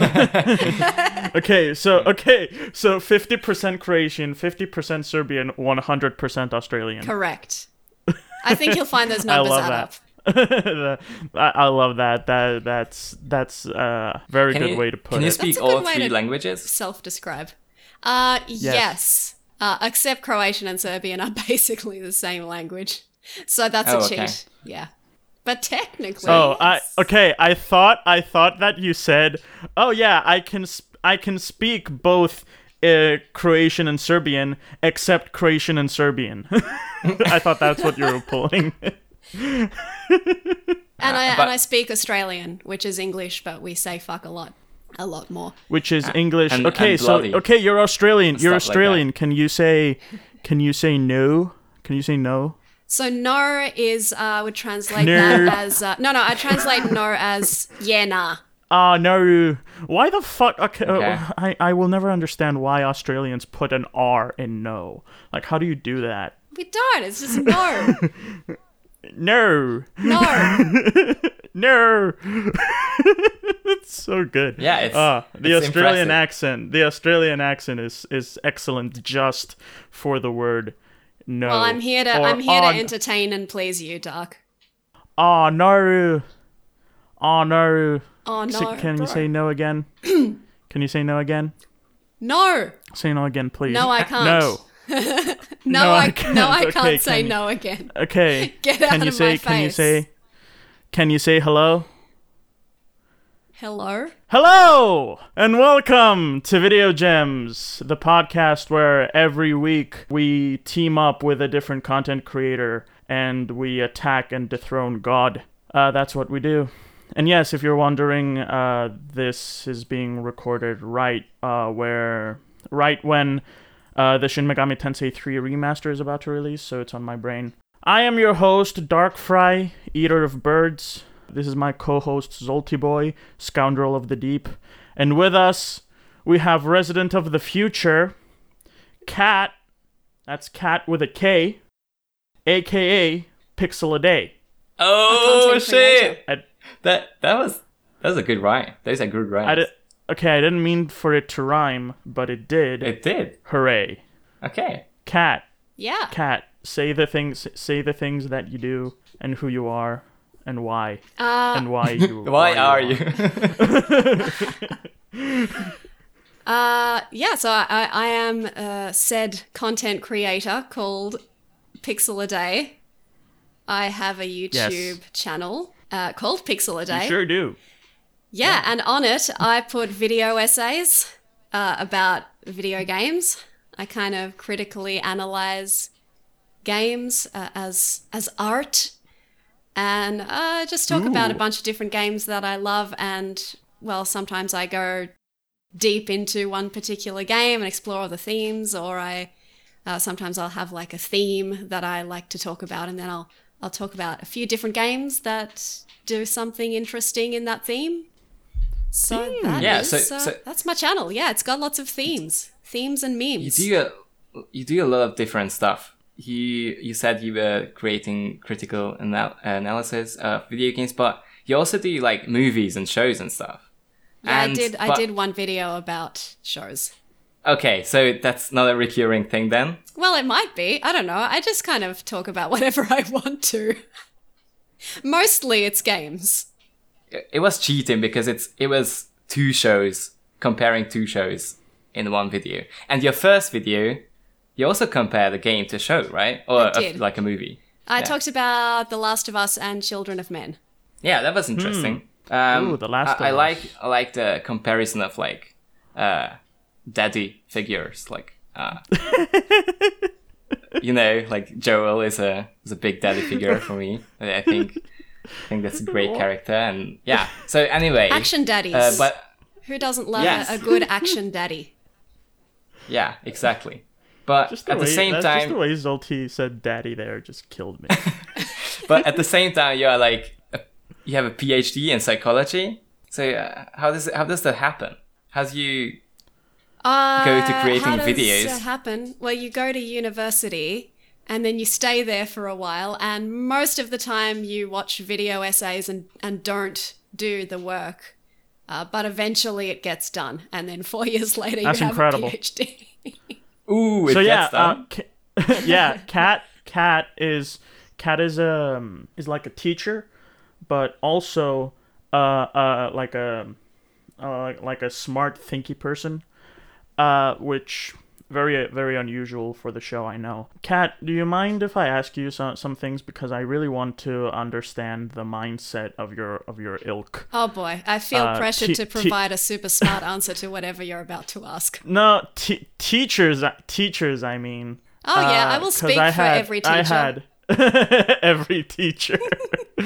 okay, so okay, so fifty percent Croatian, fifty percent Serbian, one hundred percent Australian. Correct. I think you'll find those I numbers love add that. up. I, I love that. That that's that's a very Can good you, way to put it. can you speak That's a good all way three to- languages? Self-describe. Uh, yes. Uh, except Croatian and Serbian are basically the same language, so that's Oh, a okay. cheat. Yeah, but technically. Oh, I okay. I thought I thought that you said, "Oh yeah, I can sp- I can speak both uh, Croatian and Serbian, except Croatian and Serbian." I thought that's what you were pulling. And I but- and I speak Australian, which is English, but we say fuck a lot, a lot more. which is English. and- okay, and so bloody. okay, you're Australian. You're stuff like. Australian. can you say can you say no? Can you say no? So no is uh, I would translate No. that as uh, no no I translate no as yeah nah. Ah, no. Why the fuck? Okay, uh, I I will never understand why Australians put an R in no. Like, how do you do that? We don't. It's just no, No, no. no. it's so good. Yeah, it's- Ah, the it's Australian impressive. accent. The Australian accent is is excellent just for the word no. Well, I'm here to Or, I'm here "Ah, to entertain and please you, Dark. Ah, no. Ah, no. Oh no. Can you say no again? Can you say no again? no? Say no again, please. No, I can't. No. No, No, I can't. no, I can't say can you- no again. Okay. Get can out you of say my can you face. say Can you say hello? Hello. Hello and welcome to Video Gems, the podcast where every week we team up with a different content creator and we attack and dethrone God. Uh, that's what we do. And yes, if you're wondering, uh, this is being recorded right uh, where right when uh, the Shin Megami Tensei 3 remaster is about to release, so it's on my brain. I am your host, Dark Fry, Eater of Birds. This is my co-host Zolty Boy, Scoundrel of the Deep, and with us we have Resident of the Future, Cat. That's Cat with a K, aka Pixel a Day. Oh content shit! I, That that was that was a good rhyme. Those are good rhymes. I di- okay, I didn't mean for it to rhyme, but it did. It did. Hooray! Okay. Cat, Yeah. Cat, say the things, say the things that you do and who you are and why Uh, and why you. Why are you? uh, yeah. So I, I am a said content creator called Pixel a Day. I have a YouTube channel uh, called Pixel a Day. You sure do. Yeah, and on it, I put video essays uh, about video games. I kind of critically analyze games uh, as as art, and uh, just talk about a bunch of different games that I love. And well, sometimes I go deep into one particular game and explore the themes, or I uh, sometimes I'll have like a theme that I like to talk about, and then I'll I'll talk about a few different games that do something interesting in that theme. So that Yeah, is, so- uh, so- that's my channel. Yeah, it's got lots of themes, themes and memes. you memes. do a you do a lot of different stuff. You you said you were creating critical anal- analysis of video games, but you also do like movies and shows and stuff. yeah, I And- did. I did one video about shows. Okay, so that's not a recurring thing then. Well, it might be. I don't know. I just kind of talk about whatever I want to. Mostly, it's games. It- It was cheating because it's it was two shows comparing two shows in one video. And your first video, you also compare the game to show, right? Or I did. A, like a movie. I Yeah. talked about The Last of Us and Children of Men. Yeah, that was interesting. Um, Hmm. Ooh, The Last I, I like Us. I like the comparison of like uh, daddy figures, like uh, you know, like Joel is a is a big daddy figure for me. I I think I think that's a great character, and yeah. So anyway, Action daddies. uh, but Who doesn't love Yes. a, a good action daddy? yeah, exactly. But Just the at way, the same that's just the way Zolti said "daddy" there just killed me. but at the same time, you are like a, you have a PhD in psychology. So uh, how does it, how does that happen? How do you Uh, Go to creating how does videos. that happen? Well, you go to university and then you stay there for a while, and most of the time you watch video essays and, and don't do the work Uh, but eventually it gets done, and then four years later That's you have incredible. a PhD. Ooh, it so yeah, uh, Ca- yeah, cat cat is cat is um is like a teacher, but also uh uh like a uh, like a smart thinky person, uh which very very unusual for the show I know. Cat, do you mind if I ask you some some things because I really want to understand the mindset of your of your ilk. Oh boy, I feel Uh, pressured te- to provide a super smart answer to whatever you're about to ask. No, te- teachers teachers I mean. Oh yeah, I will speak I for had- every teacher. I had every teacher.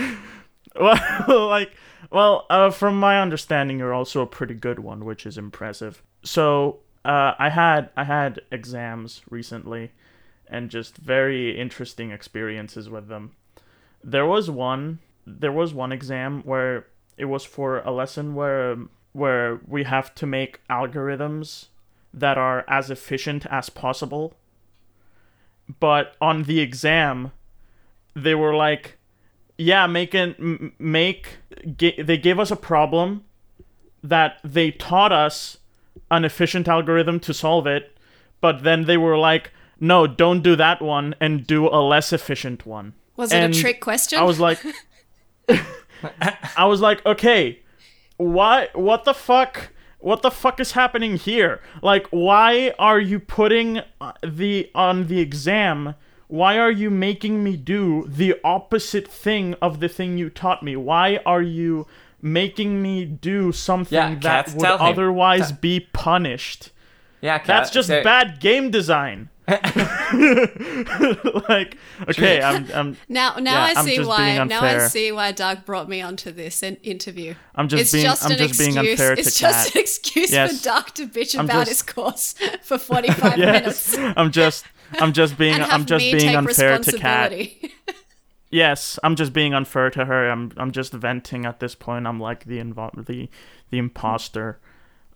well, like, well, uh, from my understanding, you're also a pretty good one, which is impressive. So, uh, I had I had exams recently, and just very interesting experiences with them. There was one. There was one exam where it was for a lesson where where we have to make algorithms that are as efficient as possible but on the exam they were like yeah make an make ga- they gave us a problem that they taught us an efficient algorithm to solve it but then they were like no don't do that one and do a less efficient one Was it And a trick question? I was like, I was like, okay, why? What the fuck? What the fuck is happening here? Like, why are you putting uh, the on the exam? Why are you making me do the opposite thing of the thing you taught me? Why are you making me do something Yeah, that would tell him. otherwise be punished? yeah, Kat, That's just so- bad game design. like, okay, I'm, I'm, now, now Yeah, I see why. Now I see why Doug brought me onto this in- interview. I'm just it's being, just I'm an just being excuse. unfair to it's Kat. just an excuse Yes. for Doug to bitch I'm about just- his course for 45 yes, minutes I'm just, I'm just being, and I'm just being unfair to Kat. Yes, I'm just being unfair to her. I'm, I'm just venting at this point. I'm like the invo- the, the imposter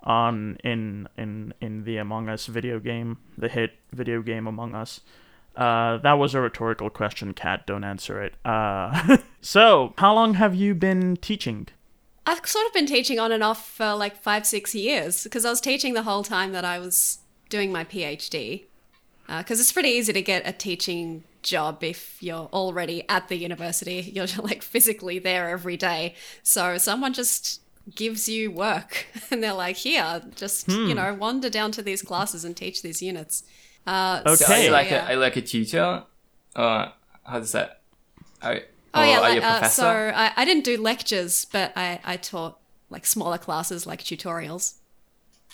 on in in in the Among Us video game, the hit video game Among Us. Uh, that was a rhetorical question, Kat. Don't answer it. Uh, so, how long have you been teaching? I've sort of been teaching on and off for like five, six years because I was teaching the whole time that I was doing my PhD. Because it's pretty easy to get a teaching job if you're already at the university. You're like physically there every day. So someone just gives you work and they're like, here, just, Hmm. you know, wander down to these classes and teach these units. Uh, Okay. So are you like yeah. a, are you like a teacher? Or how does that? Are, Oh yeah, are like, you a uh, professor? so I, I didn't do lectures, but I, I taught like smaller classes, like tutorials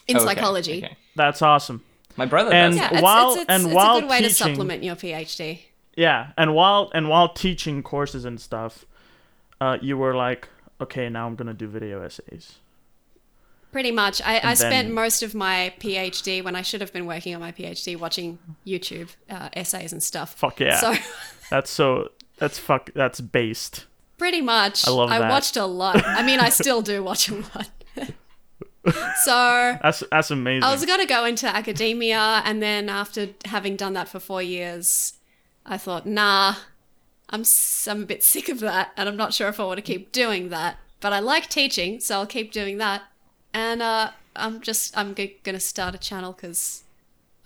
in Okay, psychology. okay. That's awesome. My brother And- does. Yeah, it's, While- it's, it's, and it's while a good way to supplement your PhD. Yeah, and while and while teaching courses and stuff, uh, you were like, okay, now I'm gonna do video essays. Pretty much. I, I spent most of my PhD when I should have been working on my PhD watching YouTube uh, essays and stuff. Fuck yeah. So That's so. That's fuck. That's based. pretty much, I love that. watched a lot. I mean, I still do watch a lot. so That's that's amazing. I was going to go into academia, and then after having done that for four years, I thought, nah, I'm I'm a bit sick of that, and I'm not sure if I want to keep doing that. But I like teaching, so I'll keep doing that. And uh, I'm just I'm g- gonna start a channel because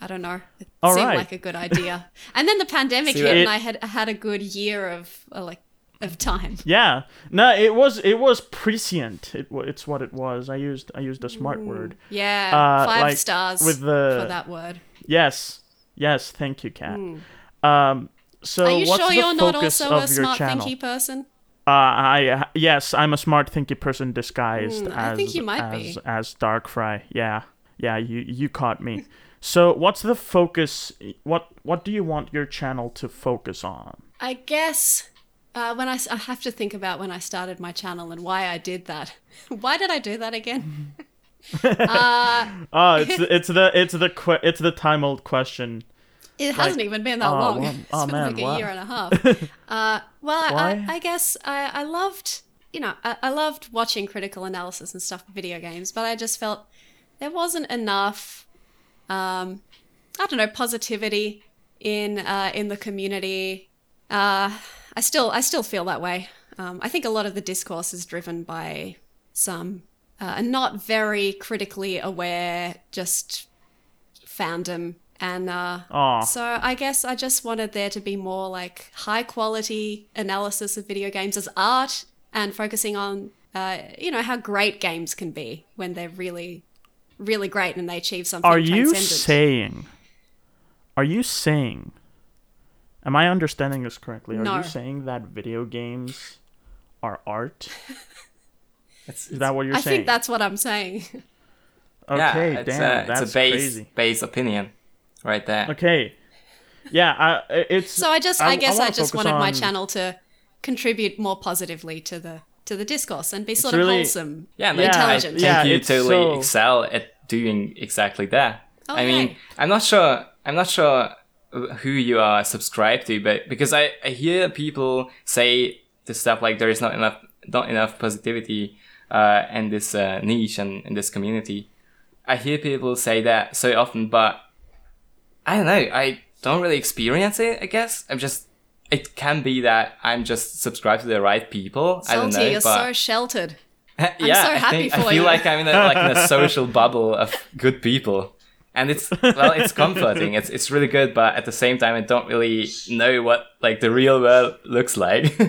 I don't know, it All seemed right. like a good idea. and then the pandemic hit, it- and I had had a good year of uh, like of time. yeah. No, it was it was prescient. It it's what it was. I used I used a smart word. Yeah, Uh, five like, stars with the- for that word. Yes. Yes. Thank you, Kat. Um. So. Are you what's sure the you're not focus also of a your smart channel? thinky person? Uh, I yes, I'm a smart thinky person disguised Mm, as I think you might as, be. as Darkfry. Yeah, yeah, you you caught me. so what's the focus? What what do you want your channel to focus on? I guess uh, when I, I have to think about when I started my channel and why I did that. why did I do that again? uh, Oh, it's it's the it's the it's the time old question. It hasn't even been that oh, long. well, it's oh, been man, like a wow. year and a half. uh, well, I, I, guess I, I loved, you know, I, I loved watching critical analysis and stuff for video games, but I just felt there wasn't enough, um, I don't know, positivity in uh, in the community. Uh, I still I still feel that way. Um, I think a lot of the discourse is driven by some uh, and not very critically aware, just fandom. And uh, so I guess I just wanted there to be more like high quality analysis of video games as art and focusing on, uh, you know, how great games can be when they're really, really great and they achieve something Are you saying? Are you saying? Am I understanding this correctly? Are No. you saying that video games are art? It's, Is that what you're I saying? I think that's what I'm saying. okay. yeah, it's damn, a, that's it's a base crazy. base opinion, right there. Okay. Yeah, I, it's So I just, I, guess I, wanna just focus wanted my channel to contribute more positively to the to the discourse and be sort really- of wholesome, Yeah, and no, intelligent. I think Yeah, you totally so- excel at doing exactly that. Oh, I mean, yay. I'm not sure. I'm not sure who you are subscribed to, but because I, I hear people say the stuff like there is not enough not enough positivity uh, in this uh, niche and in this community. I hear people say that so often, but I don't know. I don't really experience it. I guess I'm just. It can be that I'm just subscribed to the right people. I don't know, you're but so sheltered. yeah, so I think for I feel you. like I'm in a, like in a social bubble of good people, and it's well, it's comforting. It's it's really good, but at the same time, I don't really know what like the real world looks like.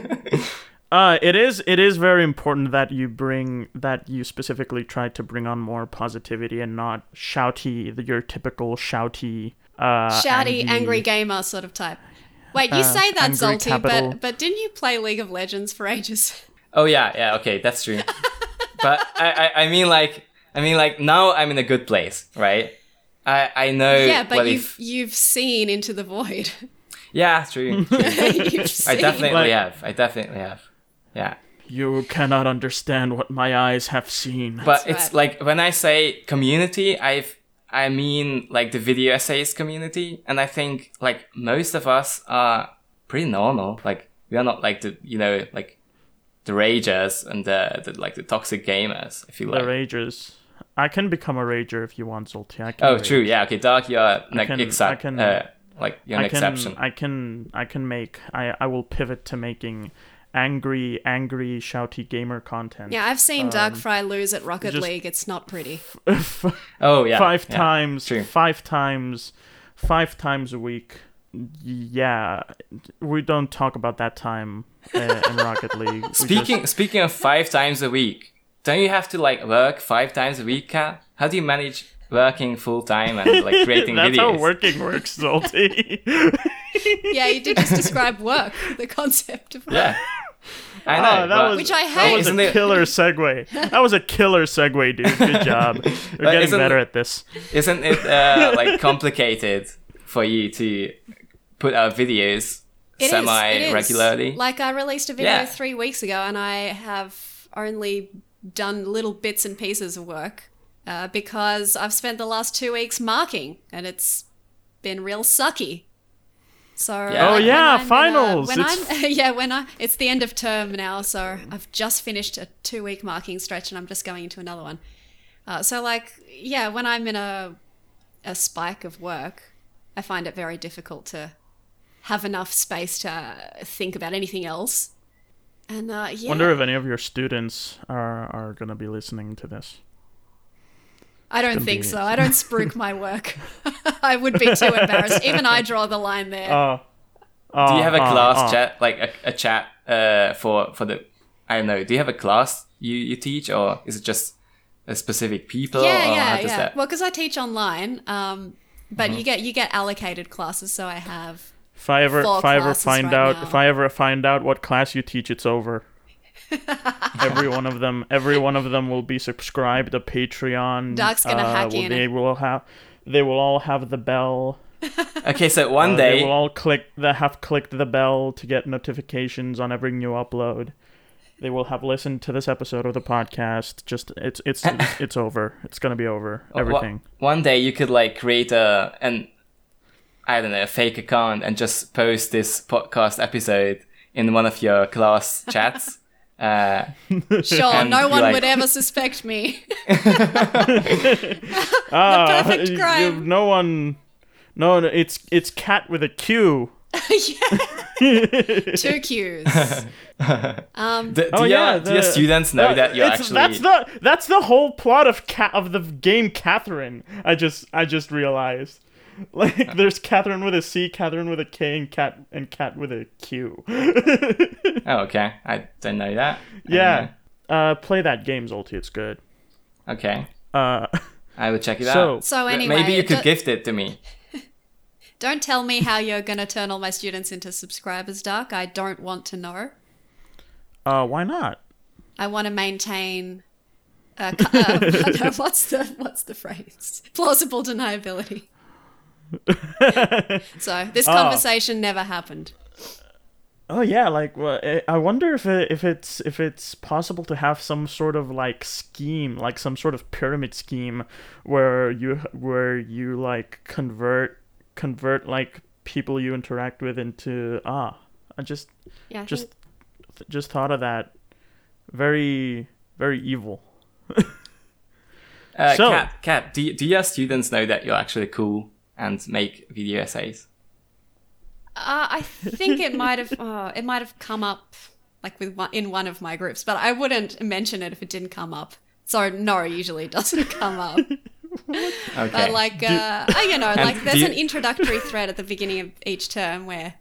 Uh, it is it is very important that you bring that you specifically try to bring on more positivity and not shouty your typical shouty uh Shouty, angry, gamer sort of type. Wait, you Uh, say that, angry Zolty, capital. but but didn't you play League of Legends for ages? oh yeah, yeah, okay, that's true. but I, I I mean like I mean like now I'm in a good place, right? I I know yeah, but you've if you've seen into the void. yeah, true. true. you've I seen. definitely Like- have. I definitely have. Yeah. You cannot understand what my eyes have seen. but That's it's right. like when I say community, I've I mean like the video essays community, and I think like most of us are pretty normal. Like we are not like the you know like the ragers and the, the like the toxic gamers. I feel like the ragers. I can become a rager if you want, Zolty. I can oh, rage. true. Yeah. Okay. Dark, you are like can- I can- uh, like you're an I can, exception. I can I can make I I will pivot to making angry angry shouty gamer content. Yeah, I've seen Dark Fry lose at Rocket League. It's not pretty. oh yeah. five yeah. times true. five times five times a week yeah we don't talk about that time uh, in rocket league We Speaking speaking of five times a week, don't you have to like work five times a week, Kat? How do you manage working full time and like just- creating that's videos? how working works zolty Yeah, you did just describe work, the concept of work. Yeah. I know. Ah, that but- was Which I that was Isn't a it- killer segue that was a killer segue dude good job you're But getting better at this Isn't it uh, like complicated for you to put out videos It is, semi it is. regularly? Like I released a video Yeah. three weeks ago, and I have only done little bits and pieces of work uh, because I've spent the last two weeks marking, and it's been real sucky. So Yeah. Oh, when yeah, I'm in a- finals. when It's- I'm yeah, when I it's the end of term now, so I've just finished a two week marking stretch, and I'm just going into another one. Uh, so like yeah, when I'm in a a spike of work, I find it very difficult to have enough space to think about anything else. And uh, yeah, wonder if any of your students are are gonna be listening to this I don't think so. I don't spruik my work. I would be too embarrassed. Even I draw the line there. oh do you have a oh, class oh. chat like a, a chat uh, for for the I don't know? Do you have a class you, you teach or is it just a specific people? yeah, or yeah, how does yeah. that? Well, because I teach online, um, but Uh-huh. you get you get allocated classes. So I have If I ever, Four if I ever find right out, now. if I ever find out what class you teach, it's over. every one of them, every one of them will be subscribed to Patreon. Dark's gonna uh, hack will- in. They will have, they will all have the bell. Okay, so one Uh, they will all click. They have clicked the bell to get notifications on every new upload. They will have listened to this episode of the podcast. Just it's it's it's over. It's gonna be over. Everything. one day you could like create a an I don't know a fake account and just post this podcast episode in one of your class chats. Uh, sure, no one like- would ever suspect me. Ah, perfect crime. no one. No, no, it's it's cat with a Q. yeah. Two Q's. Um, Do, do, Oh, your, yeah, do your students know that you're actually? that's the that's the whole plot of cat of the game Catherine. I just I just realized. Like there's Catherine with a C, Catherine with a K, and cat and cat with a Q. Oh, okay. I didn't know that. I yeah. Uh play that game, Zolty, it's good. Okay. Uh I will check it So- out. So M- anyway, maybe you could do- gift it to me. don't tell me how you're going to turn all my students into subscribers, Dark. I don't want to know. uh why not? I want to maintain. Uh, uh, I don't know, what's the what's the phrase? Plausible deniability. so this Ah. conversation never happened. Oh yeah, like well, I- I wonder if it, if it's if it's possible to have some sort of like scheme, like some sort of pyramid scheme, where you where you like convert convert like people you interact with into ah. I just Yeah, I just think- just thought of that. Very very evil. Uh, So- Kat, Kat, do, do your students know that you're actually cool and make video essays? Uh, I think it might have uh, it might have come up like with one, in one of my groups, but I wouldn't mention it if it didn't come up. So no, usually it doesn't come up. Okay. But like uh, uh, you know, like there's you- an introductory thread at the beginning of each term where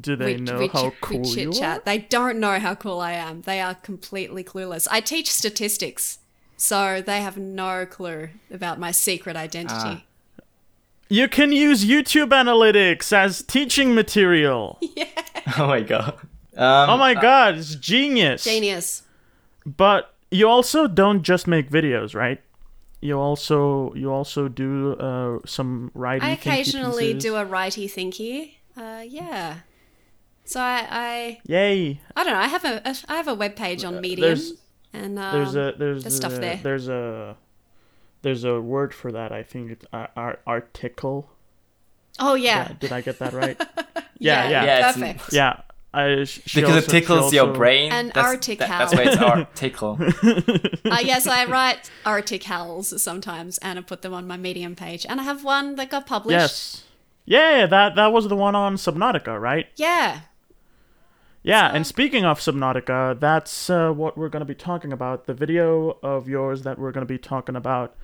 Do they we, know we, how ch- cool you chit are? chat. They don't know how cool I am. They are completely clueless. I teach statistics, so they have no clue about my secret identity. You can use YouTube analytics as teaching material. Yeah. oh my god. Um, Oh my god, it's genius. Genius. But you also don't just make videos, right? You also you also do uh, some writing. I occasionally do a righty thinky. Uh, yeah. So I, I Yay! I don't know. I have a, a I have a web page on Medium, there's- and um, There's a there's there's stuff a, there. There's a there's a word for that. I think it's uh, ar- article. oh Yeah. yeah, Did I get that right? yeah, yeah, Yeah, it's- perfect. yeah. I, she because also- it she tickles your brain. An that's, article. that- that's why it's article. Uh, yes, I write articles sometimes, and I put them on my Medium page, and I have one that got published. Yes. Yeah, that that was the one on Subnautica, right? Yeah. Yeah, So- and speaking of Subnautica, that's uh, what we're going to be talking about. The video of yours that we're going to be talking about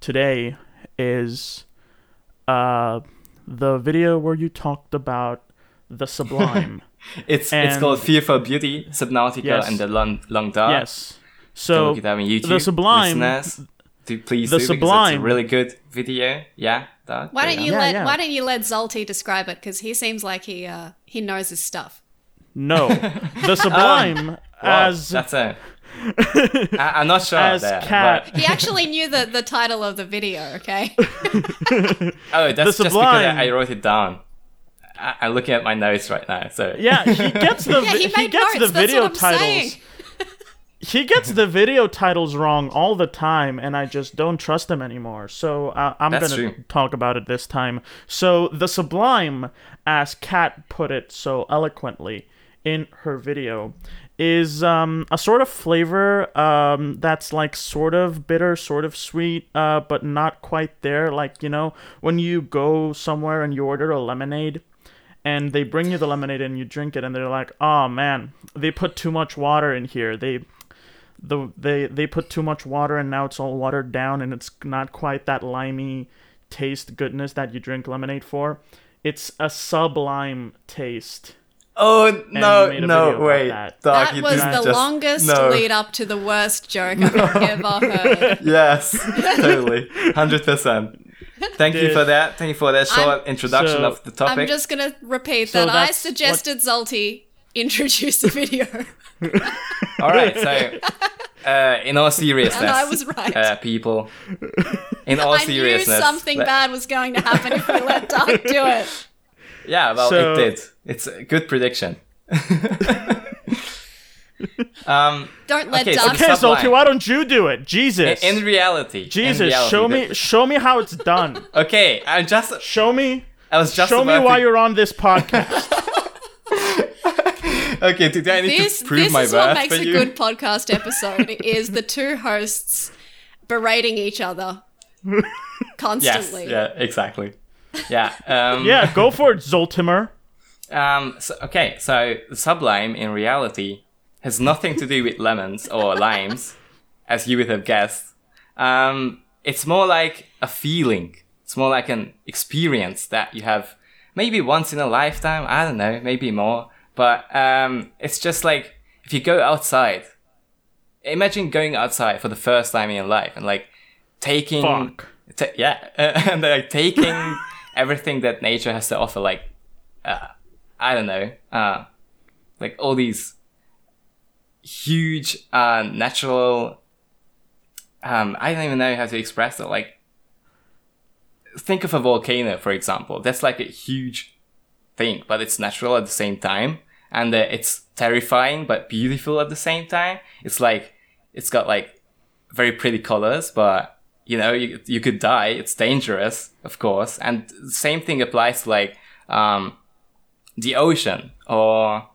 today is uh, the video where you talked about the sublime. It's it's called Fearful Beauty, Subnautica, Yes. and the Long, long Dark. yes. Go So look it up on YouTube. the Sublime- Listeners, do please the do, because it's Sublime- a really good video. Yeah, Dark. Why don't you Yeah, let yeah. Why don't you let Zolti describe it? Because he seems like he uh, he knows his stuff. No, the sublime Wow, as that's a. I, I'm not sure As there, Cat- but- He actually knew the, the title of the video. Okay. oh, that's just because I, I wrote it down. I, I'm looking at my notes right now, so yeah, he gets the Yeah, he vi- made gets notes, the video titles. he gets the video titles wrong all the time and i just don't trust him anymore so uh, i'm That's gonna true. talk about it this time so the sublime as Cat put it so eloquently in her video is um, a sort of flavor um, that's like sort of bitter sort of sweet uh, but not quite there. Like you know when you go somewhere and you order a lemonade and they bring you the lemonade and you drink it and they're like oh man they put too much water in here. They the they they put too much water and now it's all watered down and it's not quite that limey taste goodness that you drink lemonade for. It's a sublime taste Oh no, no, wait. that. Doc, that was the just- longest no. lead up to the worst joke I've ever heard. Yes, totally, hundred percent. Thank you for that. Thank you for that short I'm- introduction So- of the topic. I'm just gonna repeat So that I that's what- suggested Zolty introduce the video, All right, so uh, in all seriousness, and I was right. uh, people. In all I knew seriousness, something let- bad was going to happen if we let Dark do it. Yeah, well, So- it did. It's a good prediction. um, Don't let Okay, so Dark. okay Sublime. Zolty, why don't you do it jesus in reality, in jesus reality, show the- me show me how it's done Okay, I just, show me I was just show me why to- you're on this podcast Okay, do I need This to prove this is what makes a you? good podcast episode is the two hosts berating each other constantly. Yes, constantly. yeah, exactly. Yeah, um, yeah go for it zoltimer Um, so, okay, so the sublime in reality has nothing to do with lemons or limes, as you would have guessed. Um, it's more like a feeling. It's more like an experience that you have maybe once in a lifetime. I don't know, maybe more. But um, it's just like if you go outside, imagine going outside for the first time in your life and like taking, Fuck. ta- yeah, and like taking everything that nature has to offer. Like, uh, I don't know, uh, like all these huge uh, natural. Um, I don't even know how to express it. Like, think of a volcano, for example. That's like a huge thing, but it's natural at the same time, and uh, it's terrifying but beautiful at the same time. It's like it's got like very pretty colors, but you know you you could die. It's dangerous, of course, and the same thing applies to like um, the ocean or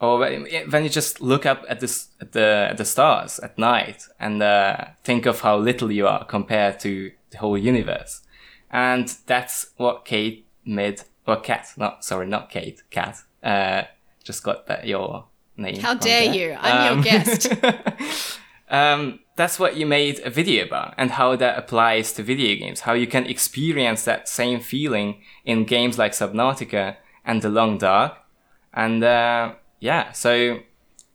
or when you just look up at this at the at the stars at night and uh, think of how little you are compared to the whole universe, and that's what Kate made or Cat, not sorry, not Kate, Cat. Uh, just got that your name. How dare there. you? I'm your guest. um, that's what you made a video about, and how that applies to video games. How you can experience that same feeling in games like Subnautica and The Long Dark, and uh, yeah. So,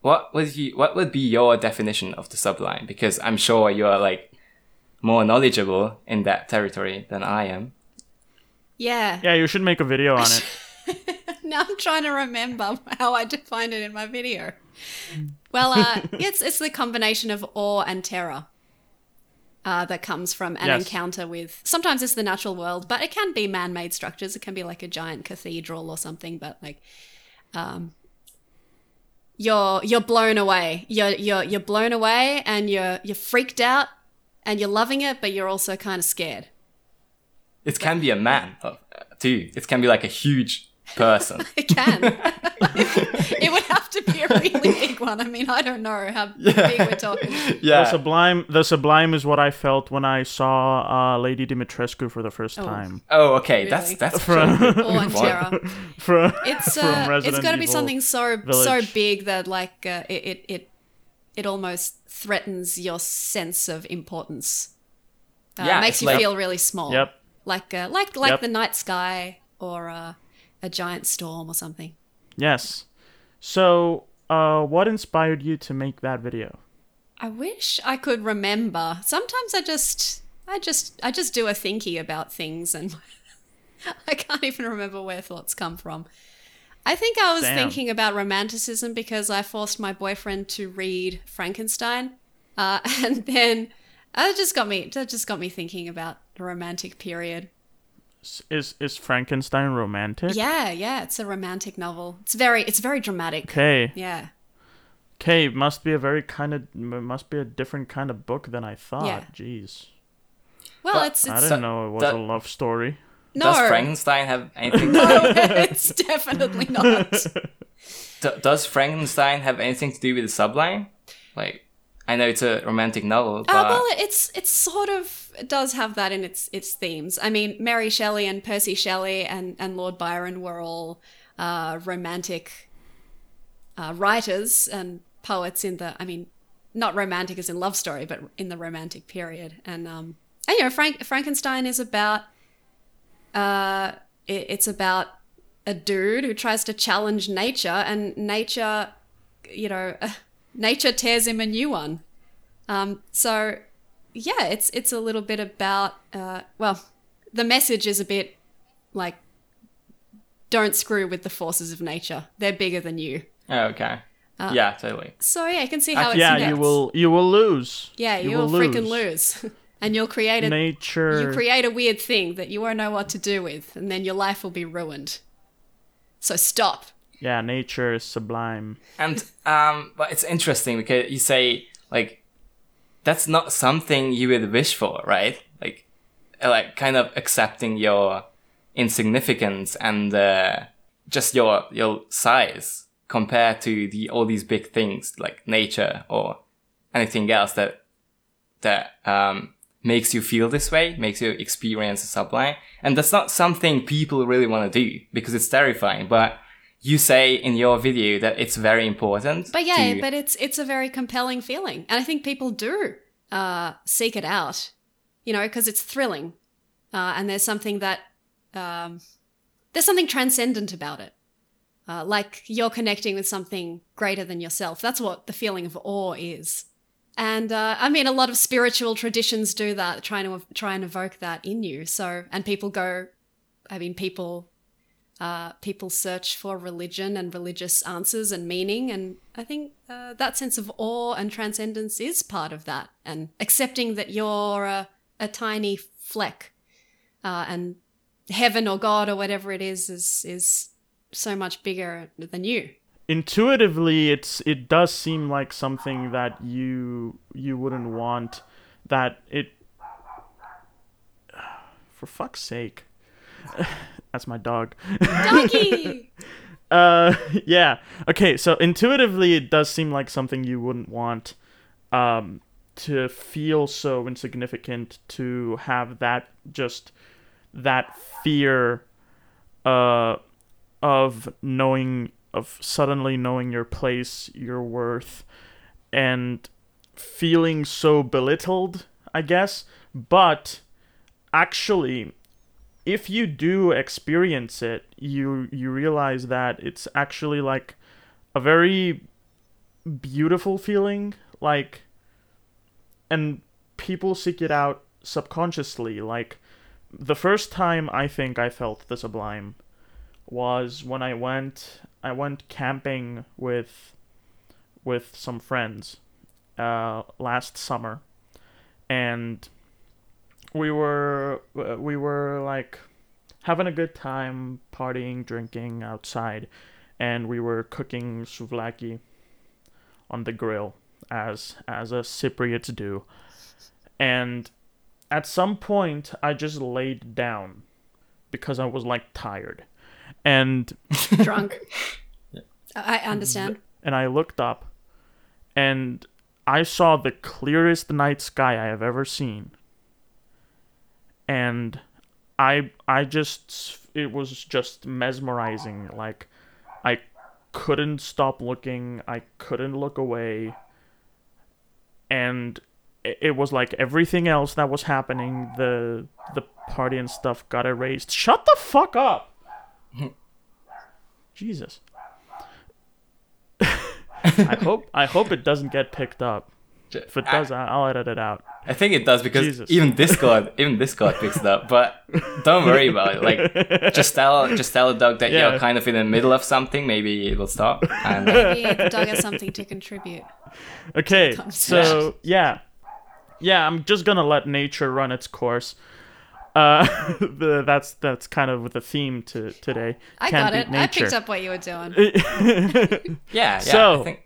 what would you? What would be your definition of the sublime? Because I'm sure you are like more knowledgeable in that territory than I am. yeah. Yeah, you should make a video on it. Now I'm trying to remember how I defined it in my video. Well, uh, it's it's the combination of awe and terror uh, that comes from an Yes. encounter with. Sometimes it's the natural world, but it can be man-made structures. It can be like a giant cathedral or something. But like, um, you're you're blown away. You're you're you're blown away, and you're you're freaked out, and you're loving it, but you're also kind of scared. It can be a man uh, too. It can be like a huge person. It can. it would have to be a really big one. I mean, I don't know how big we're talking. Yeah. The sublime, the sublime is what I felt when I saw uh, Lady Dimitrescu for the first time. Oh, okay. That's Really? that's From- pretty good Awe and point. terror. From, It's from uh, it's Resident got to be something so so big that like uh, it, it it it almost threatens your sense of importance. Uh, Yeah, it makes you like- feel really small. Yep. Like uh, like like Yep. the night sky or uh, a giant storm or something. Yes. So, uh, what inspired you to make that video? I wish I could remember. Sometimes I just I just I just do a thinky about things and I can't even remember where thoughts come from. I think I was Damn. thinking about romanticism because I forced my boyfriend to read Frankenstein. Uh, and then that just got me that just got me thinking about the romantic period. S- Is is Frankenstein romantic? Yeah, yeah, it's a romantic novel. It's very it's very dramatic. Okay. Yeah. Okay, must be a very kind of must be a different kind of book than I thought. Yeah. Jeez. Well, Well, it's I didn't know it was that- a love story. no, Does Frankenstein have anything? To, no, it's definitely not. d- does Frankenstein have anything to do with the sublime? Like, I know it's a romantic novel, but Uh, well, it's it's sort of it does have that in its its themes. I mean, Mary Shelley and Percy Shelley and and Lord Byron were all uh, romantic uh, writers and poets in the. I mean, not romantic as in love story, but in the romantic period. And um, and you know, Frank Frankenstein is about uh, it, it's about a dude who tries to challenge nature, and nature, you know, nature tears him a new one. Um, so yeah, it's it's a little bit about uh, well, the message is a bit like don't screw with the forces of nature. They're bigger than you. oh, okay. Uh, yeah, totally. So yeah, you can see how it's yeah, you will you will lose. Yeah, you, will will, freaking lose, and you'll create a Nature. you create a weird thing that you won't know what to do with, and then your life will be ruined. So stop. Yeah, nature is sublime. And um, but it's interesting because you say like that's not something you would wish for, right? Like, uh, like kind of accepting your insignificance and uh, just your your size compared to the all these big things like nature or anything else that that um, makes you feel this way, makes you experience sublime. And that's not something people really want to do because it's terrifying. But you say in your video that it's very important. But yeah, but it's it's a very compelling feeling, and I think people do uh, seek it out, you know, because it's thrilling, uh, and there's something that um, there's something transcendent about it, uh, like you're connecting with something greater than yourself. That's what the feeling of awe is, and uh, I mean, a lot of spiritual traditions do that, trying to try and evoke that in you. So, and people go, I mean, people uh, people search for religion and religious answers and meaning. And I think uh, that sense of awe and transcendence is part of that. And accepting that you're a, a tiny fleck uh, and heaven or God or whatever it is, is, is so much bigger than you. Intuitively, it's it does seem like something that you you wouldn't want. That it, for fuck's sake, that's my dog. Doggy! Uh, yeah. Okay, so intuitively, it does seem like something you wouldn't want um, to feel so insignificant, to have that just that fear uh, of knowing, of suddenly knowing your place, your worth, and feeling so belittled, I guess. But actually, if you do experience it, you you realize that it's actually like a very beautiful feeling, like and people seek it out subconsciously. Like the first time I think I felt the sublime was when I went I went camping with with some friends uh, last summer, and we were uh, we were like having a good time partying drinking outside and we were cooking souvlaki on the grill as as a cypriots do and at some point i just laid down because i was like tired and Drunk. I understand. and i looked up and i saw the clearest night sky i have ever seen and I I just it was just mesmerizing. Like I couldn't stop looking. I couldn't look away. And it, was like everything else that was happening, the the party and stuff got erased. Shut the fuck up. Jesus. I hope I hope it doesn't get picked up. If it does, I- I'll edit it out. I think it does because Jesus. even Discord, even Discord picks it up. But don't worry about it. Like, just tell, just tell the dog that Yeah. you're kind of in the middle of something. Maybe it will stop. And uh, Maybe the dog has something to contribute. Okay, conversation. so yeah, yeah, I'm just gonna let nature run its course. Uh, the, that's that's kind of the theme to today. I Can't got beat it. I picked up what you were doing. yeah, yeah. So- I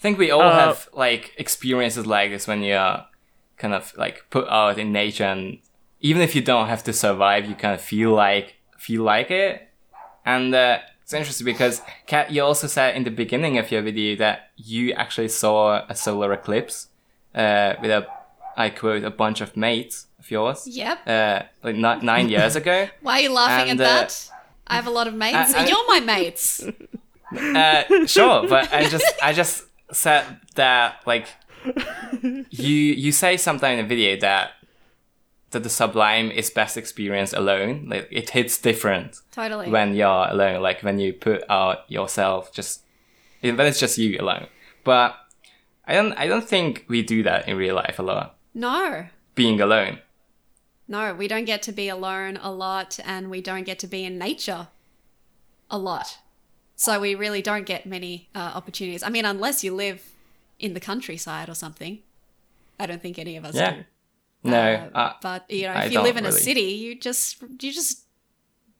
think, I think we all Uh, have like experiences like this when you're kind of like put out in nature, and even if you don't have to survive, you kind of feel like feel like it. And uh, it's interesting because Kat, you also said in the beginning of your video that you actually saw a solar eclipse uh, with a, I quote, a bunch of mates of yours. Yep. Uh, like ni- nine years ago. Why are you laughing and, at uh, that? I have a lot of mates. I- I- You're my mates. Uh, sure, but I just I just said that like you you say sometime in the video that that the sublime is best experienced alone. Like it hits different Totally. when you're alone. Like when you put out yourself, just when it's just you alone. But I don't I don't think we do that in real life a lot. no. Being alone. No, we don't get to be alone a lot and we don't get to be in nature a lot. So we really don't get many uh, opportunities. I mean, unless you live in the countryside or something. I don't think any of us Yeah. do. No, Uh, uh, but you know, I if you live in a city, you just you just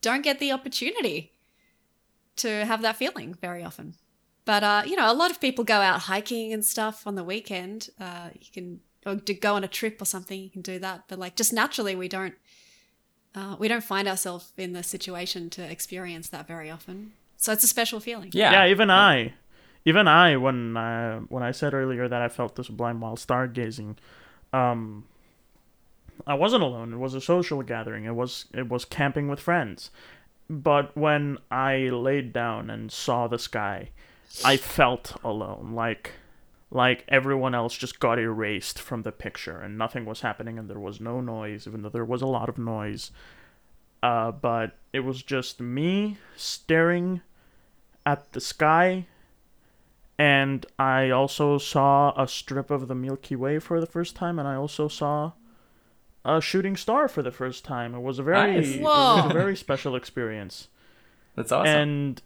don't get the opportunity to have that feeling very often. But uh, you know, a lot of people go out hiking and stuff on the weekend. Uh, you can or to go on a trip or something. You can do that, but like just naturally, we don't uh, we don't find ourselves in the situation to experience that very often. So it's a special feeling. yeah. Yeah, even I, even I, when uh, when I said earlier that I felt the sublime while stargazing, um, I wasn't alone. It was a social gathering. It was it was camping with friends, but when I laid down and saw the sky, I felt alone. Like like everyone else just got erased from the picture and nothing was happening and there was no noise, even though there was a lot of noise. Uh, but it was just me staring at the sky and I also saw a strip of the Milky Way for the first time, and I also saw a shooting star for the first time. It was a very, Nice. it was a very special experience, That's awesome. and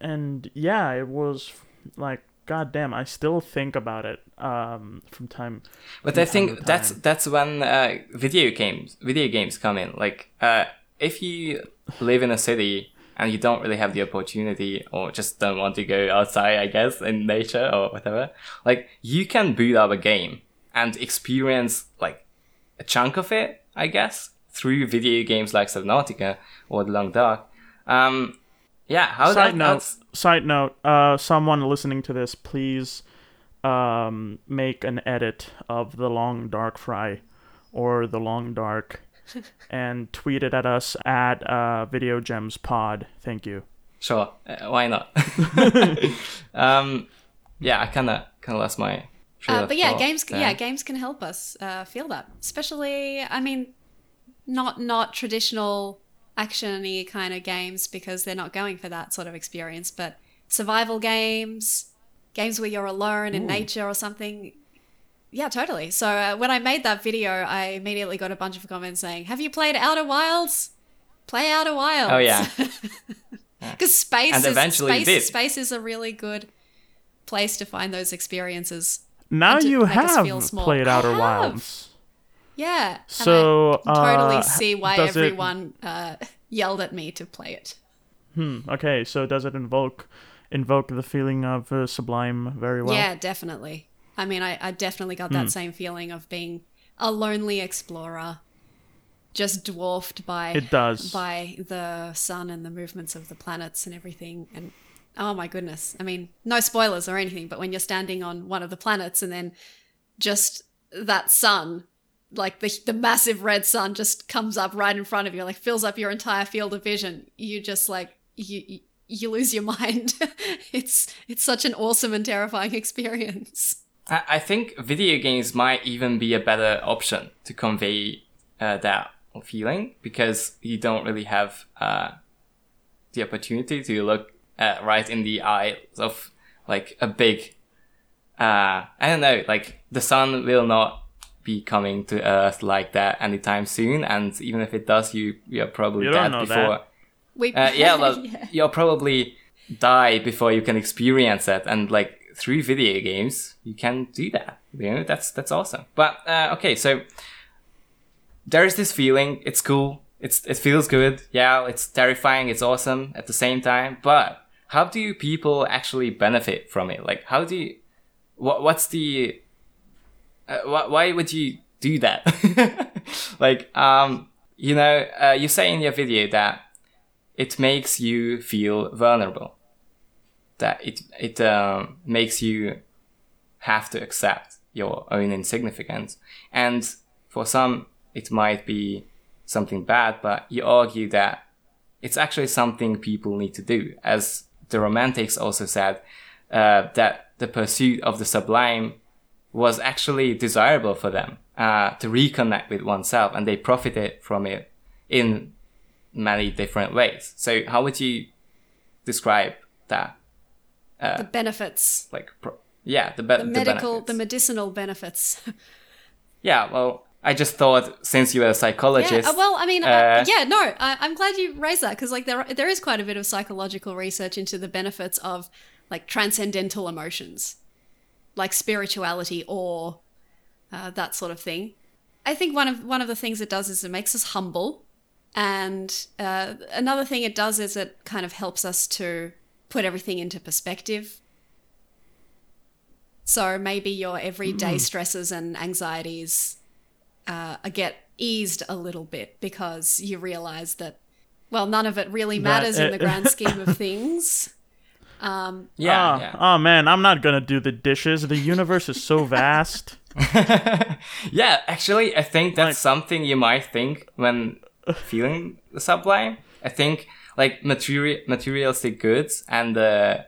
and yeah, it was like goddamn. I still think about it um, from time. But from I time think to that's that's when uh, video games video games come in. Like uh, if you live in a city and you don't really have the opportunity or just don't want to go outside, I guess, in nature or whatever, like you can boot up a game and experience like a chunk of it, I guess, through video games like Subnautica or The Long Dark. Um, yeah, how side that, note. that's- Side note. Uh, someone listening to this, please, um, make an edit of the long dark fry, or the long dark, and tweet it at us at uh, Video Gems Pod. Thank you. Sure, uh, why not? um, yeah, I kind of kind of lost my. Uh, but yeah, thought games. there. Yeah, games can help us uh, feel that. Especially, I mean, not not traditional actiony kind of games because they're not going for that sort of experience. But survival games, games where you're alone in nature or something. Yeah, totally. So uh, when I made that video, I immediately got a bunch of comments saying, "Have you played Outer Wilds? Play Outer Wilds." Oh, yeah. because space And is, eventually space, did. space is a really good place to find those experiences. Now you make us have feel small. played I Outer have. Wilds. Yeah. and So, I can totally uh, see why does it- everyone uh, yelled at me to play it. Hmm. Okay. So does it invoke invoke the feeling of uh, Sublime very well? Yeah, definitely. I mean, I, I definitely got that hmm. same feeling of being a lonely explorer, just dwarfed by It does. by the sun and the movements of the planets and everything. And oh my goodness, I mean, no spoilers or anything, but when you're standing on one of the planets and then just that sun, like the the massive red sun, just comes up right in front of you, like fills up your entire field of vision, you just like you. you you lose your mind. it's it's such an awesome and terrifying experience. I, I think video games might even be a better option to convey uh, that feeling because you don't really have uh, the opportunity to look uh, right in the eyes of like a big. Uh, I don't know, like the sun will not be coming to Earth like that anytime soon, and even if it does, you you're probably You don't dead know before. that. We Uh, yeah, well, Yeah. you'll probably die before you can experience it, and like through video games, you can do that. You know, that's that's awesome. But uh, okay, so there is this feeling. It's cool. It's it feels good. Yeah, it's terrifying. It's awesome at the same time. But how do people actually benefit from it? Like, how do you? What what's the? Uh, wh- why would you do that? like, um, you know, uh, you say in your video that it makes you feel vulnerable. That it it um, makes you have to accept your own insignificance, and for some it might be something bad, but you argue that it's actually something people need to do, as the Romantics also said uh, that the pursuit of the sublime was actually desirable for them uh, to reconnect with oneself, and they profited from it in many different ways. So, how would you describe that? The benefits, Like, pro- yeah, the, be- the medical, benefits. the medicinal benefits. yeah, well, I just thought since you're a psychologist, Yeah, uh, well, I mean, uh, uh, yeah, no, I, I'm glad you raised that because like there there is quite a bit of psychological research into the benefits of like transcendental emotions, like spirituality or uh, that sort of thing. I think one of one of the things it does is it makes us humble, and uh, another thing it does is it kind of helps us to put everything into perspective. So maybe your everyday stresses and anxieties uh, get eased a little bit because you realize that, well, none of it really matters in the grand scheme of things. Um, yeah, Ah, yeah. Oh man, I'm not gonna do the dishes. The universe is so vast. yeah, actually, I think that's Like- something you might think when feeling the sublime. I think like material materialistic goods and the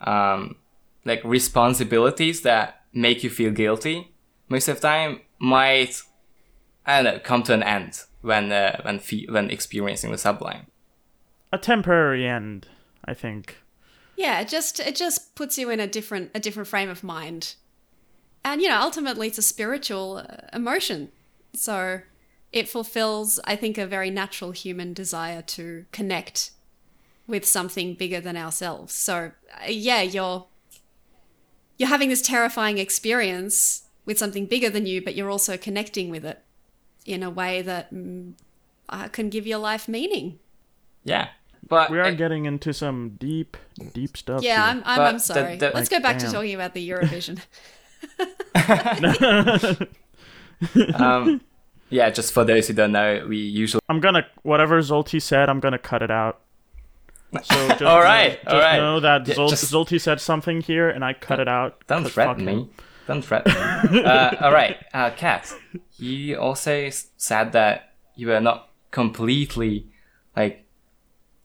um like responsibilities that make you feel guilty most of the time might I don't know come to an end when uh, when fe- when experiencing the sublime. A temporary end, I think. Yeah, it just it just puts you in a different a different frame of mind, and you know ultimately it's a spiritual uh, emotion, so it fulfills I think a very natural human desire to connect with something bigger than ourselves. So uh, yeah, you're you're having this terrifying experience with something bigger than you, but you're also connecting with it in a way that mm, uh, can give your life meaning. Yeah, but We are I- getting into some deep, deep stuff. Yeah, here. I'm, I'm, I'm the- sorry. the- Let's Like, go back damn. to talking about the Eurovision. um, yeah, just for those who don't know, we usually I'm gonna whatever Zolti said. I'm gonna cut it out. So just, All right, just all right. know that Yeah, Zol- just- Zolti said something here, and I cut it out. don't threaten me. Don't threaten me. uh, all right, uh, Kat, you also said that you were not completely like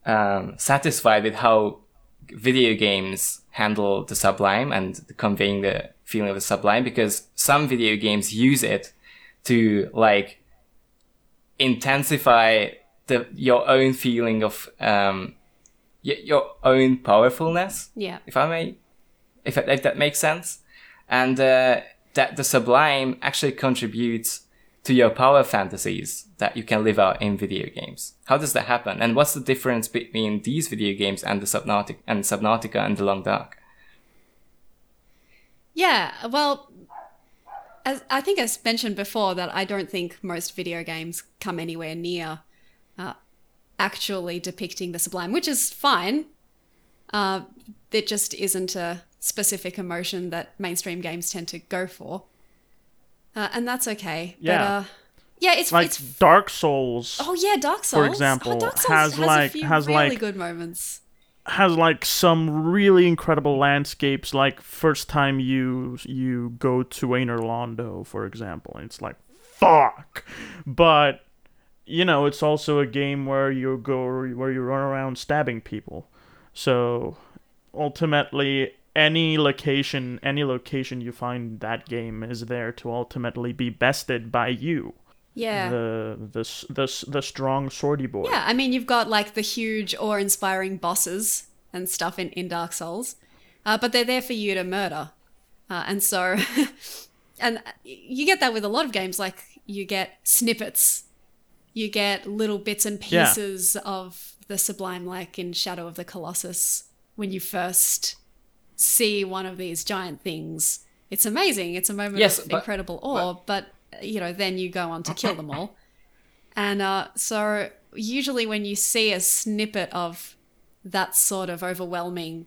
um, satisfied with how video games handle the sublime and conveying the feeling of the sublime because some video games use it to like intensify the your own feeling of um y- your own powerfulness yeah. if I may, if, if that makes sense, and uh, that the sublime actually contributes to your power fantasies that you can live out in video games. How does that happen? And what's the difference between these video games and the Subnautica and Subnautica and the Long Dark? Yeah, well, as I think I mentioned before that I don't think most video games come anywhere near uh, actually depicting the sublime, which is fine. Uh, it just isn't a specific emotion that mainstream games tend to go for, uh, and that's okay. Yeah. but, uh, yeah, it's Like it's. Dark Souls Oh yeah, Dark Souls. For example, oh, Dark Souls has, has, like- few has, really like- good moments. Has like some really incredible landscapes. Like first time you you go to Londo, for example, and it's like fuck. But you know, it's also a game where you go where you run around stabbing people. So ultimately any location any location you find that game is there to ultimately be bested by you Yeah. the the the the strong swordy boy Yeah, I mean, you've got like the huge awe-inspiring bosses and stuff in, in Dark Souls, uh, but they're there for you to murder, uh, and so, and you get that with a lot of games. Like you get snippets, you get little bits and Yeah. pieces of the sublime, like in Shadow of the Colossus, when you first see one of these giant things. It's amazing. It's a moment Yes, of but- incredible awe, but you know, then you go on to kill them all. And uh, so, usually, when you see a snippet of that sort of overwhelming,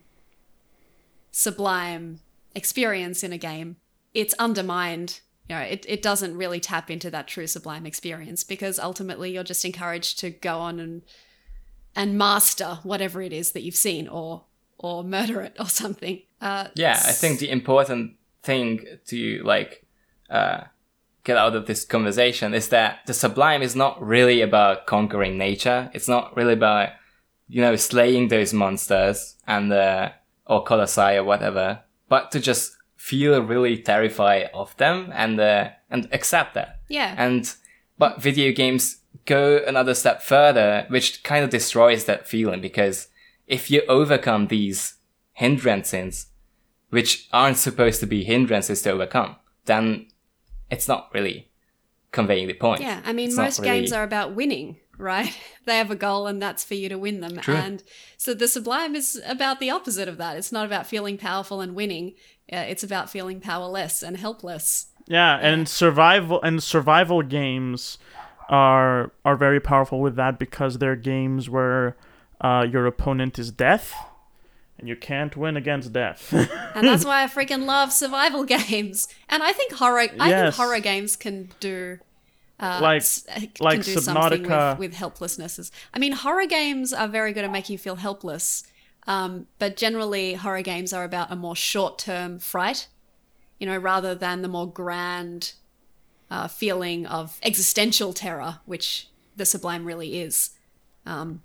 sublime experience in a game, it's undermined. You know, it, it doesn't really tap into that true sublime experience because ultimately you're just encouraged to go on and and master whatever it is that you've seen or or murder it or something. Uh, Yeah, I think the important thing to like uh, get out of this conversation is that the sublime is not really about conquering nature. It's not really about you know slaying those monsters and uh, or colossi or whatever, but to just feel really terrified of them and uh, and accept that. yeah, And but video games go another step further, which kind of destroys that feeling because if you overcome these hindrances, which aren't supposed to be hindrances to overcome, then it's not really conveying the point. Yeah, I mean, It's not most games are about winning, right? They have a goal, and that's for you to win them. True. And so the Sublime is about the opposite of that. It's not about feeling powerful and winning. Uh, it's about feeling powerless and helpless. Yeah, and survival and survival games are are very powerful with that because they're games where uh, your opponent is death, and you can't win against death. And that's why I freaking love survival games. And I think horror. I think horror games can do. Uh, Like- s- can like do something Subnautica. with, with helplessnesses. I mean, horror games are very good at making you feel helpless, um, but generally, horror games are about a more short-term fright. You know, rather than the more grand uh, feeling of existential terror, which the Sublime really is. Um,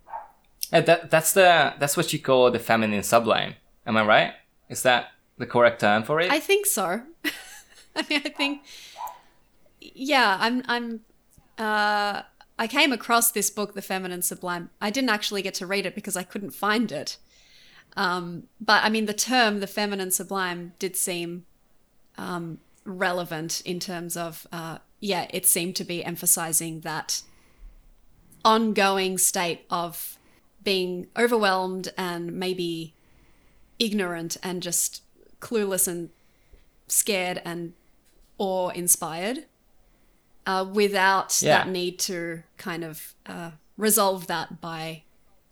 Yeah, that that's the that's what you call the feminine sublime. Am I right? Is that the correct term for it? I think so. I mean, I think, yeah, I'm, I'm, uh, I came across this book, The Feminine Sublime. I didn't actually get to read it because I couldn't find it. Um, but I mean, the term, the feminine sublime, did seem um, relevant in terms of, uh, yeah, it seemed to be emphasizing that ongoing state of being overwhelmed and maybe ignorant and just clueless and scared and awe inspired uh, without Yeah. that need to kind of uh, resolve that by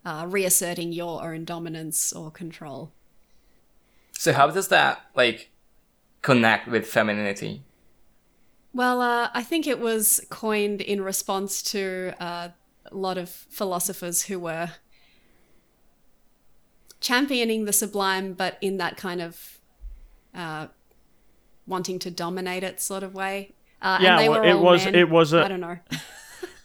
uh, reasserting your own dominance or control. so how does that like connect with femininity? Well, uh, I think it was coined in response to uh, a lot of philosophers who were championing the sublime, but in that kind of uh, wanting to dominate it sort of way. Uh, Yeah, and they well, it was- men. it was a- I don't know.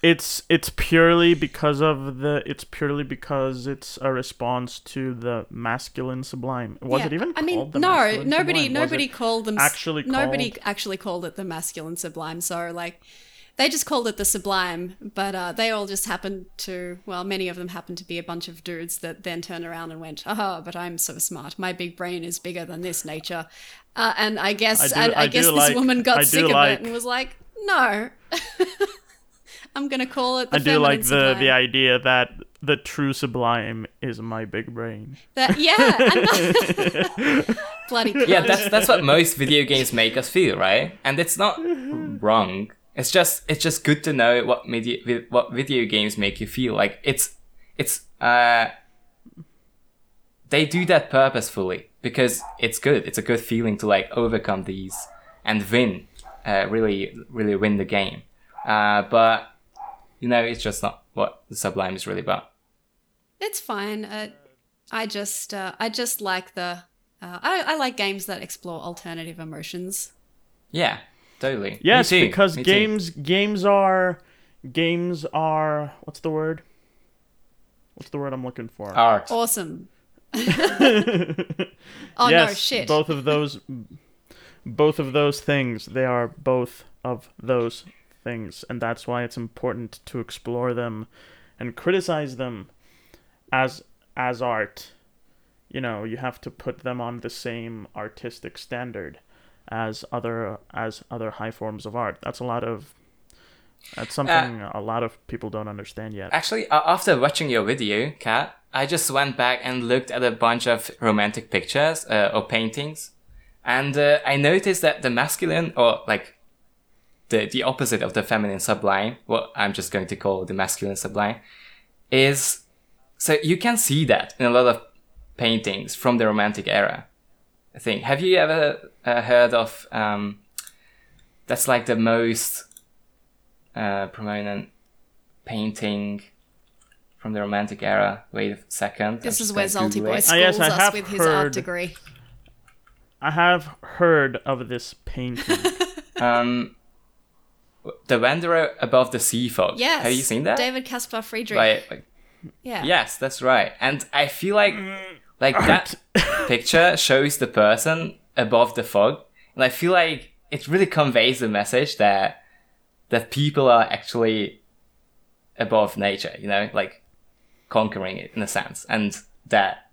It's it's purely because of the it's purely because it's a response to the masculine sublime. Was Yeah, it even I mean, the no, nobody, sublime? Nobody called them. actually nobody actually called it the masculine sublime. So like, they just called it the sublime, but uh, they all just happened to. Well, many of them happened to be a bunch of dudes that then turned around and went, "Oh, but I'm so smart. My big brain is bigger than this nature." Uh, and I guess I I, do- I, I guess do this like- woman got I do sick of like- it and was like, "No." I'm gonna call it the I do like the feminine the idea that the true sublime is my big brain. That, yeah, and- bloody Yeah, that's that's what most video games make us feel, right? And it's not wrong. It's just it's just good to know what media vi- what video games make you feel. Like it's it's uh they do that purposefully because it's good. It's a good feeling to like overcome these and win, uh, really really win the game. Uh, but you know, it's just not what the Sublime is really about. It's fine. Uh, I just uh, I just like the uh, I, I like games that explore alternative emotions. Yeah, totally. Me Yes, too, because me too. games games are games are what's the word? What's the word I'm looking for? art. Awesome. oh yes, no, shit. both of those both of those things, they are both of those things, and that's why it's important to explore them and criticize them as as art. You know, you have to put them on the same artistic standard as other as other high forms of art. That's a lot of that's something a lot of people don't understand yet. Actually, uh, after watching your video, Kat, I just went back and looked at a bunch of romantic pictures uh, or paintings, and uh, I noticed that the masculine, or like the the opposite of the feminine sublime, what I'm just going to call the masculine sublime, is so you can see that in a lot of paintings from the romantic era. I think. Have you ever uh, heard of? Um, that's like the most uh, prominent painting from the romantic era. Wait a second. this is where gonna Zolti Boy schools Ah, yes, I us have with his art degree. I have heard of this painting. Um, the Wanderer above the sea fog. Yes. Have you seen that? David Caspar Friedrich. By, like, yeah. yes, that's right. And I feel like like that picture shows the person above the fog, and I feel like it really conveys the message that that people are actually above nature. You know, like conquering it in a sense, and that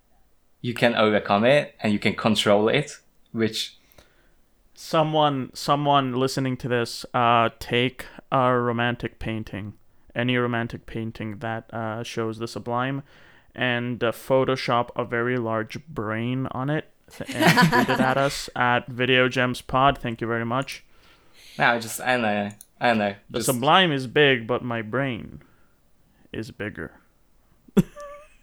you can overcome it and you can control it, which someone someone listening to this uh take a romantic painting any romantic painting that uh shows the sublime and uh, photoshop a very large brain on it and tweet it at us at video gems pod thank you very much now just I don't know, I don't know. the just- sublime is big but my brain is bigger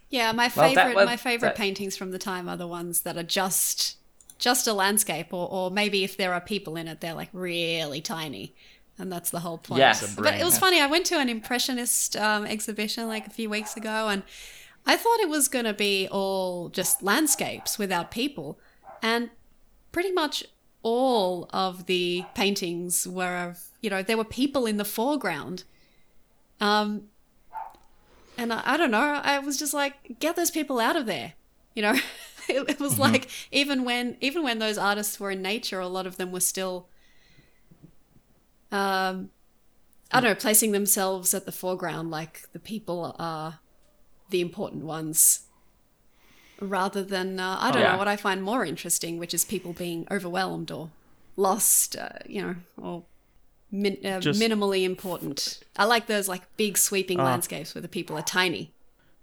Yeah, my Well, that favorite my favorite that- paintings from the time are the ones that are just just a landscape or or maybe if there are people in it they're like really tiny. And that's the whole point. Yes. But it was funny. I went to an impressionist um, exhibition like a few weeks ago and I thought it was going to be all just landscapes without people. And pretty much all of the paintings were of, you know, there were people in the foreground. Um, and I, I don't know. I was just like, get those people out of there. You know, it, it was like even when even when those artists were in nature, a lot of them were still, um, I don't know, placing themselves at the foreground, like the people are the important ones, rather than uh, I don't Yeah. know what I find more interesting, which is people being overwhelmed or lost, uh, you know, or min- uh, Just- minimally important. I like those like big sweeping Ah. landscapes where the people are tiny.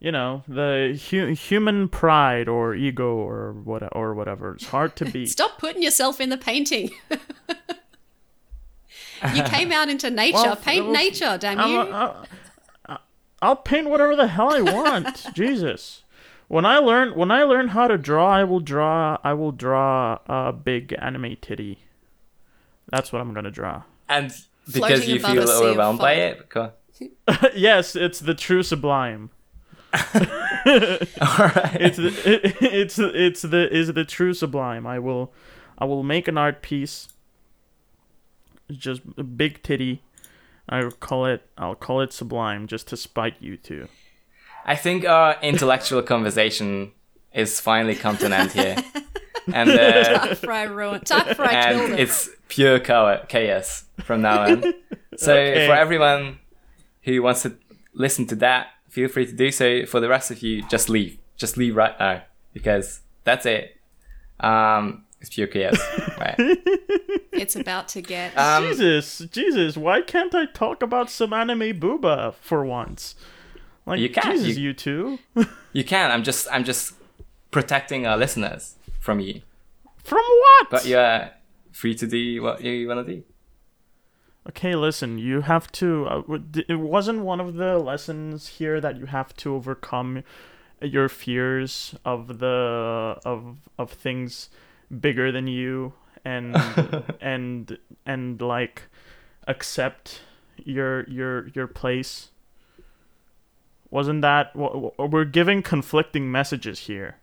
You know, the hu- human pride or ego or what or whatever. It's hard to beat. Stop putting yourself in the painting. you came out into nature. Well, Paint well, nature, damn you. A- I- I'll paint whatever the hell I want. Jesus. When I learn when I learn how to draw, I will draw I will draw a big anime titty. That's what I'm gonna draw. And because Floating you above feel a sea of overwhelmed by fog. it? Cool. yes, it's the true sublime. Alright. It's the, it, it's it's the is the true sublime. I will I will make an art piece. It's just a big titty. I'll call it I'll call it sublime just to spite you two. I think our intellectual conversation is finally come to an end here. And uh, Tuck Fry ruined. Tuck Fry and it. it's pure chaos from now on. So Okay. for everyone who wants to listen to that, feel free to do so. For the rest of you, just leave. Just leave right now because that's it. Um, it's pure chaos. right. It's about to get. Um, Jesus, Jesus, why can't I talk about some anime booba for once? Like You can, Jesus, you- you, two. you can. I'm just. I'm just protecting our listeners from you. From what? But you're free to do what you want to do. Okay, listen, you have to. Uh, it wasn't one of the lessons here that you have to overcome your fears of the of of things bigger than you and and and like accept your your your place. Wasn't that w- w- we're giving conflicting messages here?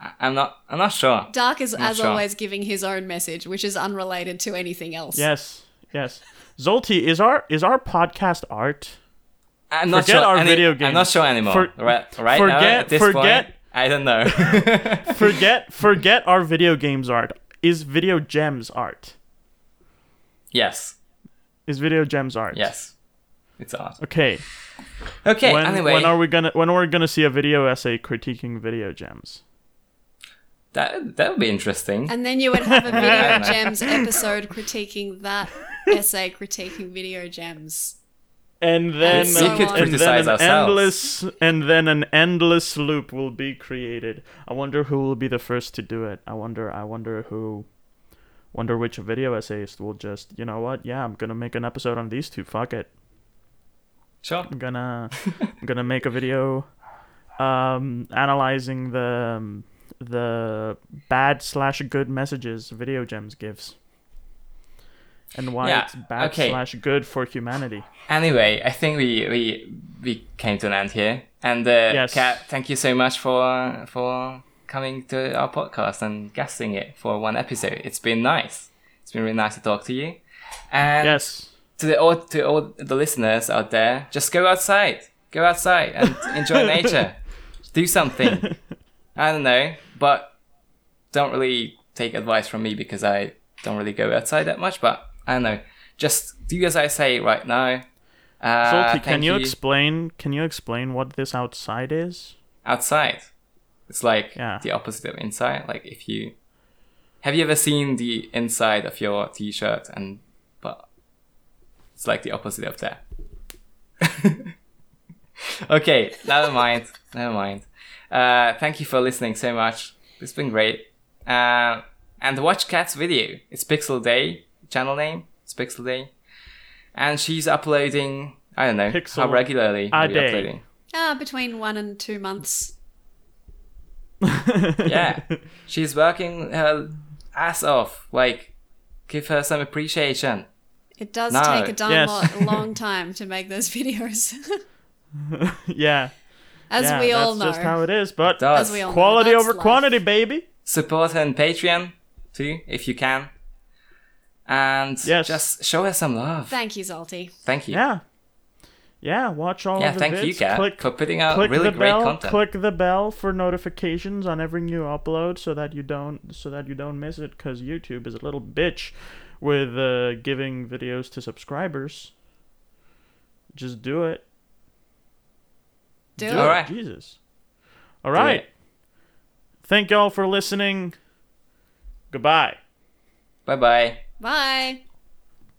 I- I'm not. I'm not sure. Dark is, Not as sure. always, giving his own message, which is unrelated to anything else. Yes, yes. Zolti, is our is our podcast art? I'm not Forget sure. our any- video I'm not sure anymore. For- right. Right now, forget- at this forget- point, I don't know. forget forget our video games art. Is video gems art? yes. Is video gems art? Yes. It's art. Okay. Okay. when, anyway, when are we gonna when are we gonna see a video essay critiquing video gems? that that would be interesting. And then you would have a Video. Gems episode critiquing that essay, critiquing Video Gems. And then And so uh, We could and criticize then an ourselves. endless and then an endless loop will be created. I wonder who will be the first to do it. I wonder I wonder who wonder which video essayist will just you know what? Yeah, I'm gonna make an episode on these two. Fuck it. Sure. I'm gonna I'm gonna make a video um analyzing the um, the bad slash good messages video gems gives and why Yeah, it's bad okay. slash good for humanity Anyway, I think we we we came to an end here. And uh, Yes. Kat, thank you so much for for coming to our podcast and guesting it for one episode. It's been nice. It's been really nice to talk to you. And yes to the all to all the listeners out there, just go outside, go outside and enjoy nature. Do something. I don't know, but don't really take advice from me because I don't really go outside that much. But I don't know. Just do as I say right now. Uh, Zolti, can thank you, explain can you explain what this outside is outside? It's like Yeah. the opposite of inside. Like if you have you ever seen the inside of your t-shirt and but it's like the opposite of that. okay, never mind. Never mind. Uh, thank you for listening so much. It's been great. Uh, and watch Kat's video. It's Pixel Day channel name. It's Pixel Day, and she's uploading. I don't know how regularly a are you day. uploading. Ah, between one and two months. yeah, she's working her ass off. Like, give her some appreciation. It does No. take a darn Yes. lot, long time to make those videos, yeah as yeah, we all know. That's just how it is but Does As we all quality that's over life. quantity baby support her on Patreon too, if you can, and Yes. just show her some love. Thank you, Zolti. Thank you. yeah yeah, watch all Yeah, of the thank vids. you, Kat, click, for putting out click really the great bell, content. Click the bell for notifications on every new upload, so that you don't so that you don't miss it. Because YouTube is a little bitch with uh, giving videos to subscribers. Just do it. Do Do it. it, All right. Jesus. All right. Thank y'all for listening. Goodbye. Bye bye. Bye.